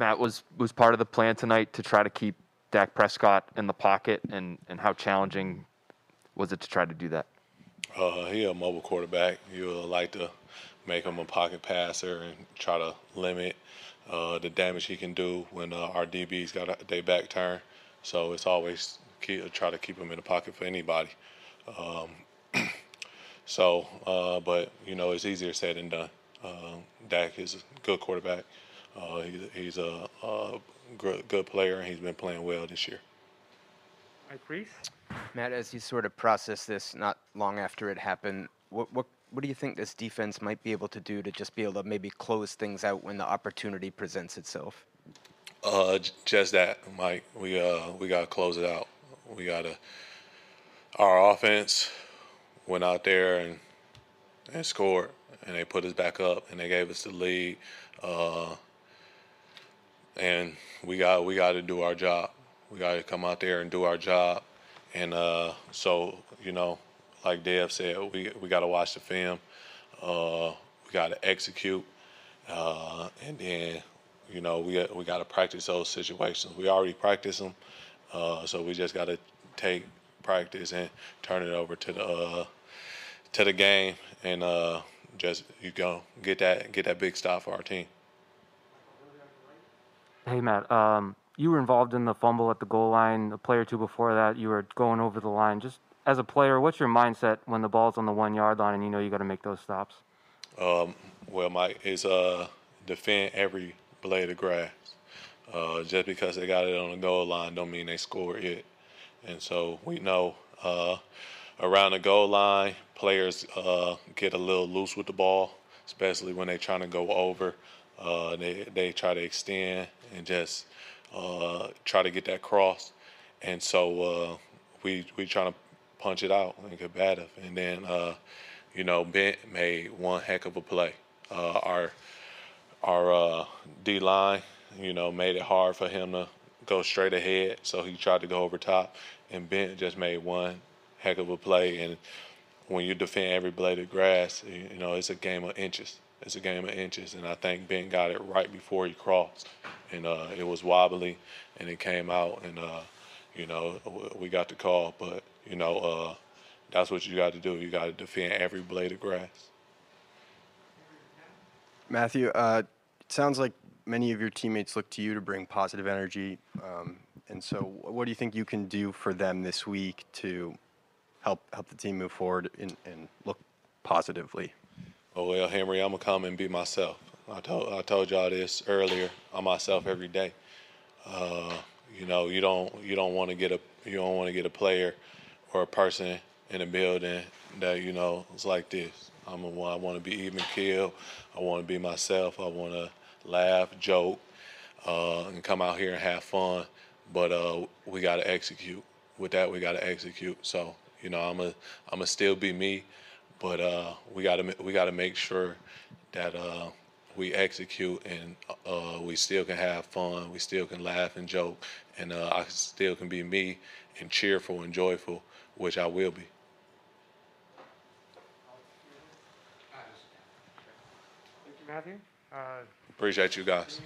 Matt was was part of the plan tonight to try to keep Dak Prescott in the pocket, and and how challenging was it to try to do that? Uh, he a mobile quarterback. You like to make him a pocket passer and try to limit uh, the damage he can do when uh, our DBs got a, their back turn. So it's always keep, try to keep him in the pocket for anybody. Um, so, uh, but you know, it's easier said than done. Uh, Dak is a good quarterback. Uh, he's, he's a, a good, good player, and he's been playing well this year. Mike Reiss? Matt, as you sort of process this not long after it happened, what, what, what do you think this defense might be able to do to just be able to maybe close things out when the opportunity presents itself? Uh, j- just that, Mike. We uh we gotta close it out. We gotta. Our offense went out there and and scored, and they put us back up, and they gave us the lead. Uh, and we got we got to do our job. We got to come out there and do our job. And uh, so you know, like Dev said, we we got to watch the film. Uh, we got to execute, uh, and then you know we we got to practice those situations. We already practice them, uh, so we just got to take practice and turn it over to the uh, to the game, and uh, just you go get that get that big stop for our team. Hey Matt, um, you were involved in the fumble at the goal line. A play or two before that, you were going over the line. Just as a player, what's your mindset when the ball's on the one yard line and you know you got to make those stops? Um, well, Mike, is uh, defend every blade of grass. Uh, just because they got it on the goal line, don't mean they scored it. And so we know uh, around the goal line, players uh, get a little loose with the ball, especially when they're trying to go over. Uh, they they try to extend and just uh, try to get that cross. And so uh, we we trying to punch it out and get combative. And then uh, you know Bent made one heck of a play. Uh, our our uh, D line, you know, made it hard for him to go straight ahead. So he tried to go over top, and Bent just made one heck of a play. And when you defend every blade of grass, you know, it's a game of inches. It's a game of inches, and I think Ben got it right before he crossed, and uh, it was wobbly, and it came out, and uh, you know, we got the call. But you know, uh, that's what you got to do. You got to defend every blade of grass. Matthew, uh, it sounds like many of your teammates look to you to bring positive energy. Um, and so, what do you think you can do for them this week to help help the team move forward and, and look positively? Oh well, Henry, I'm gonna come and be myself. I told I told y'all this earlier. I'm myself every day. Uh, you know, you don't you don't want to get a you don't want to get a player or a person in a building that you know is like this. I'm a, I want to be even keel. I want to be myself. I want to laugh, joke, uh, and come out here and have fun. But uh, we got to execute. With that, we got to execute. So you know, I'm a I'm a still be me, but uh, we got to we got to make sure that uh, we execute and uh, we still can have fun. We still can laugh and joke, and uh, I still can be me and cheerful and joyful, which I will be. Thank you, Matthew. Uh, Appreciate you guys.